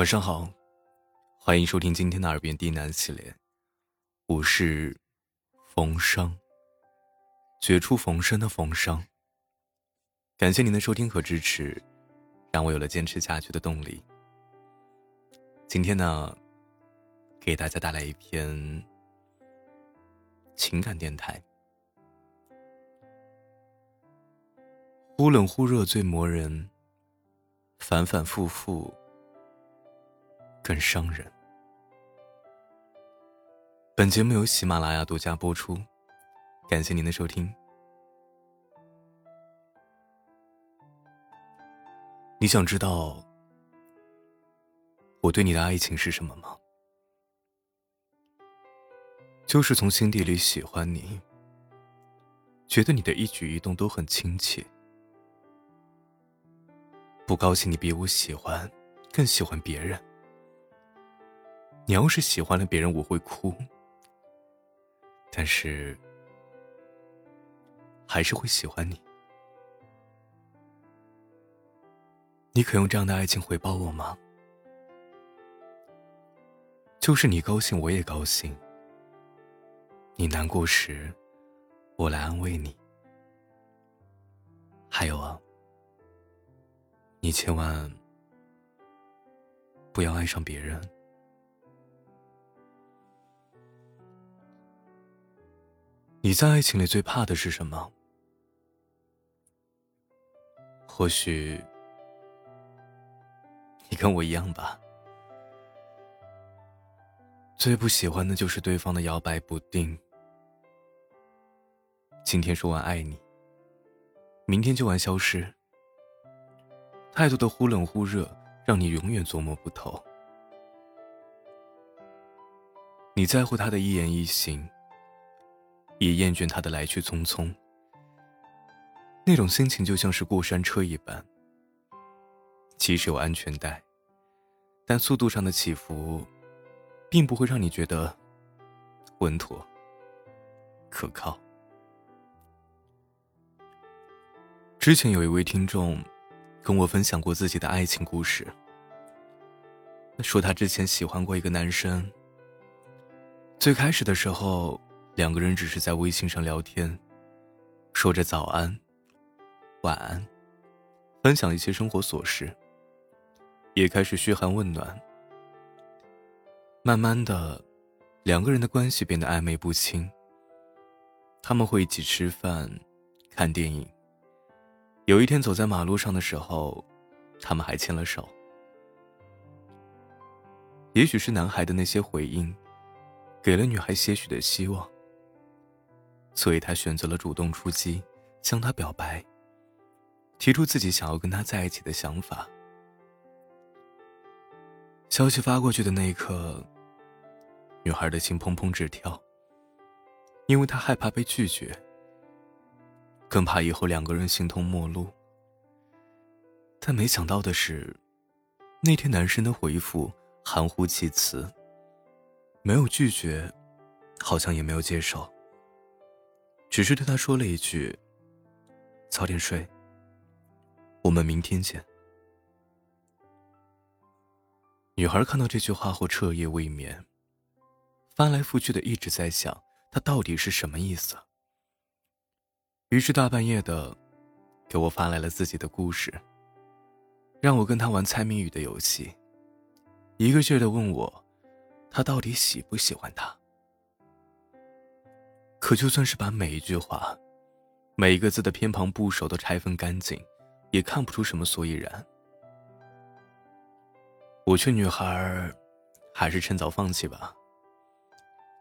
晚上好，欢迎收听今天的耳边低喃系列，我是冯生，绝处逢生的冯生。感谢您的收听和支持，让我有了坚持下去的动力。今天呢，给大家带来一篇情感电台。忽冷忽热最磨人，反反复复更伤人。本节目由喜马拉雅独家播出，感谢您的收听。你想知道我对你的爱情是什么吗？就是从心底里喜欢你，觉得你的一举一动都很亲切。不高兴，你比我喜欢，更喜欢别人。你要是喜欢了别人，我会哭，但是还是会喜欢你。你可用这样的爱情回报我吗？就是你高兴，我也高兴。你难过时，我来安慰你。还有啊。你千万不要爱上别人。你在爱情里最怕的是什么？或许你跟我一样吧。最不喜欢的就是对方的摇摆不定。今天说完爱你，明天就完消失。太多的忽冷忽热，让你永远琢磨不透。你在乎他的一言一行，也厌倦他的来去匆匆。那种心情就像是过山车一般，即使有安全带，但速度上的起伏，并不会让你觉得稳妥、可靠。之前有一位听众。跟我分享过自己的爱情故事，说他之前喜欢过一个男生。最开始的时候，两个人只是在微信上聊天，说着早安、晚安，分享一些生活琐事，也开始嘘寒问暖。慢慢的，两个人的关系变得暧昧不清。他们会一起吃饭、看电影。有一天走在马路上的时候，他们还牵了手。也许是男孩的那些回应，给了女孩些许的希望，所以他选择了主动出击，向她表白，提出自己想要跟他在一起的想法。消息发过去的那一刻，女孩的心砰砰直跳，因为她害怕被拒绝。更怕以后两个人形同陌路。但没想到的是，那天男生的回复含糊其辞，没有拒绝，好像也没有接受，只是对他说了一句：“早点睡，我们明天见。”女孩看到这句话后彻夜未眠，翻来覆去的一直在想，他到底是什么意思。于是大半夜的，给我发来了自己的故事，让我跟他玩猜谜语的游戏，一个劲的问我，他到底喜不喜欢他？可就算是把每一句话、每一个字的偏旁部首都拆分干净，也看不出什么所以然。我劝女孩，还是趁早放弃吧，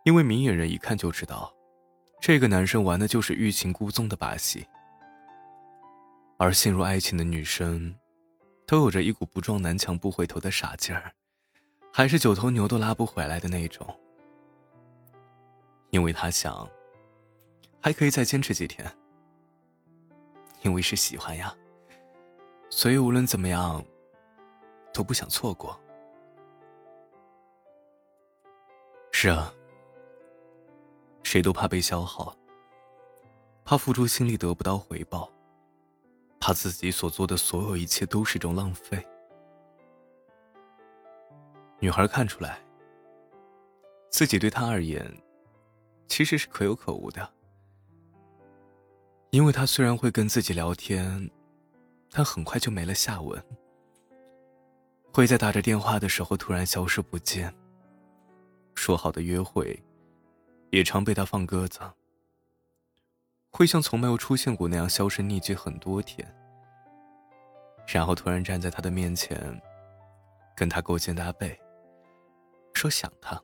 因为明眼人一看就知道。这个男生玩的就是欲擒故纵的把戏，而陷入爱情的女生，都有着一股不撞南墙不回头的傻劲儿，还是九头牛都拉不回来的那种。因为他想，还可以再坚持几天。因为是喜欢呀，所以无论怎么样，都不想错过。是啊。谁都怕被消耗，怕付出心力得不到回报，怕自己所做的所有一切都是种浪费。女孩看出来，自己对他而言其实是可有可无的，因为他虽然会跟自己聊天，但很快就没了下文，会在打着电话的时候突然消失不见。说好的约会，也常被他放鸽子，会像从没有出现过那样销声匿迹很多天，然后突然站在他的面前，跟他勾肩搭背。说想他，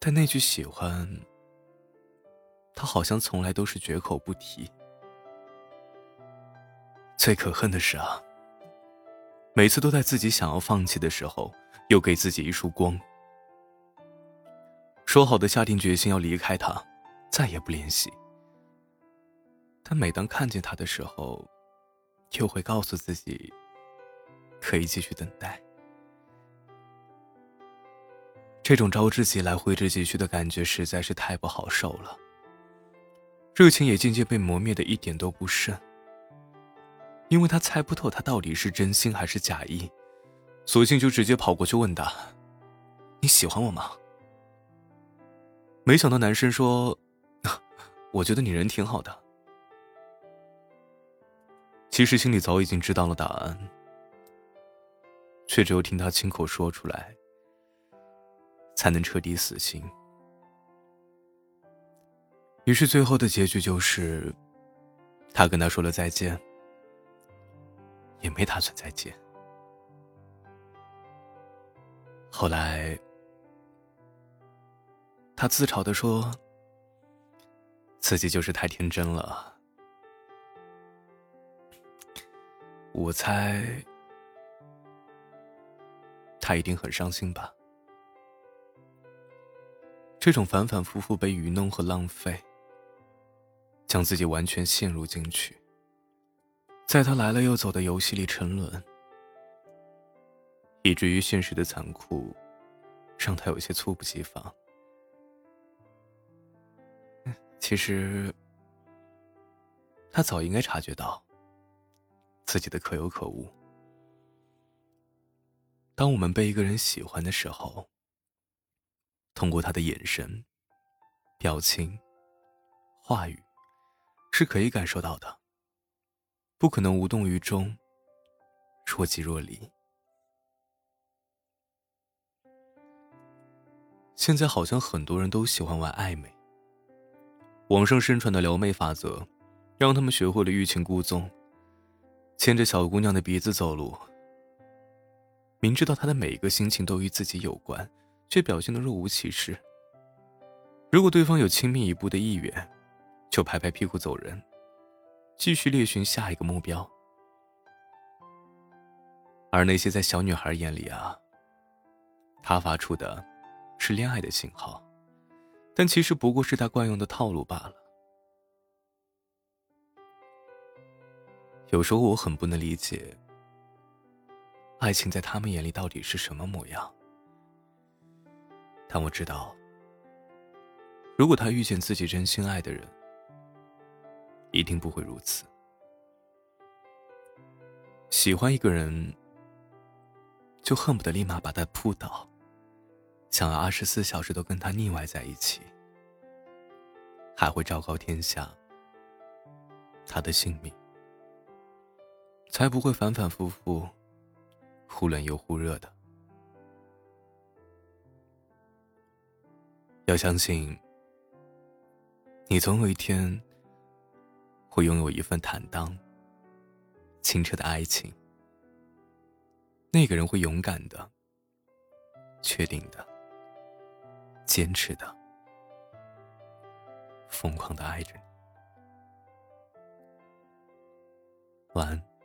但那句喜欢，他好像从来都是绝口不提。最可恨的是啊，每次都在自己想要放弃的时候，又给自己一束光。说好的下定决心要离开他，再也不联系。但每当看见他的时候，又会告诉自己，可以继续等待。这种招之即来挥之即去的感觉实在是太不好受了，热情也渐渐被磨灭的一点都不剩。因为他猜不透他到底是真心还是假意，索性就直接跑过去问他：“你喜欢我吗？”没想到男生说：“ 我觉得你人挺好的。”其实心里早已经知道了答案，却只有听他亲口说出来。才能彻底死心。于是最后的结局就是，他跟他说了再见，也没打算再见。后来，他自嘲的说，自己就是太天真了。我猜，他一定很伤心吧。这种反反复复被愚弄和浪费，将自己完全陷入进去，在他来了又走的游戏里沉沦，以至于现实的残酷，让他有些猝不及防。其实，他早应该察觉到自己的可有可无。当我们被一个人喜欢的时候，通过他的眼神、表情、话语，是可以感受到的。不可能无动于衷、若即若离。现在好像很多人都喜欢玩暧昧。网上宣传的撩妹法则，让他们学会了欲擒故纵，牵着小姑娘的鼻子走路，明知道她的每一个心情都与自己有关。却表现的若无其事。如果对方有亲密一步的意愿，就拍拍屁股走人，继续猎寻下一个目标。而那些在小女孩眼里啊，他发出的，是恋爱的信号，但其实不过是他惯用的套路罢了。有时候我很不能理解，爱情在他们眼里到底是什么模样。但我知道，如果他遇见自己真心爱的人，一定不会如此。喜欢一个人，就恨不得立马把他扑倒，想要二十四小时都跟他腻歪在一起，还会昭告天下他的性命，才不会反反复复，忽冷又忽热的。要相信，你总有一天会拥有一份坦荡、清澈的爱情。那个人会勇敢的、确定的、坚持的、疯狂的爱着你。晚安。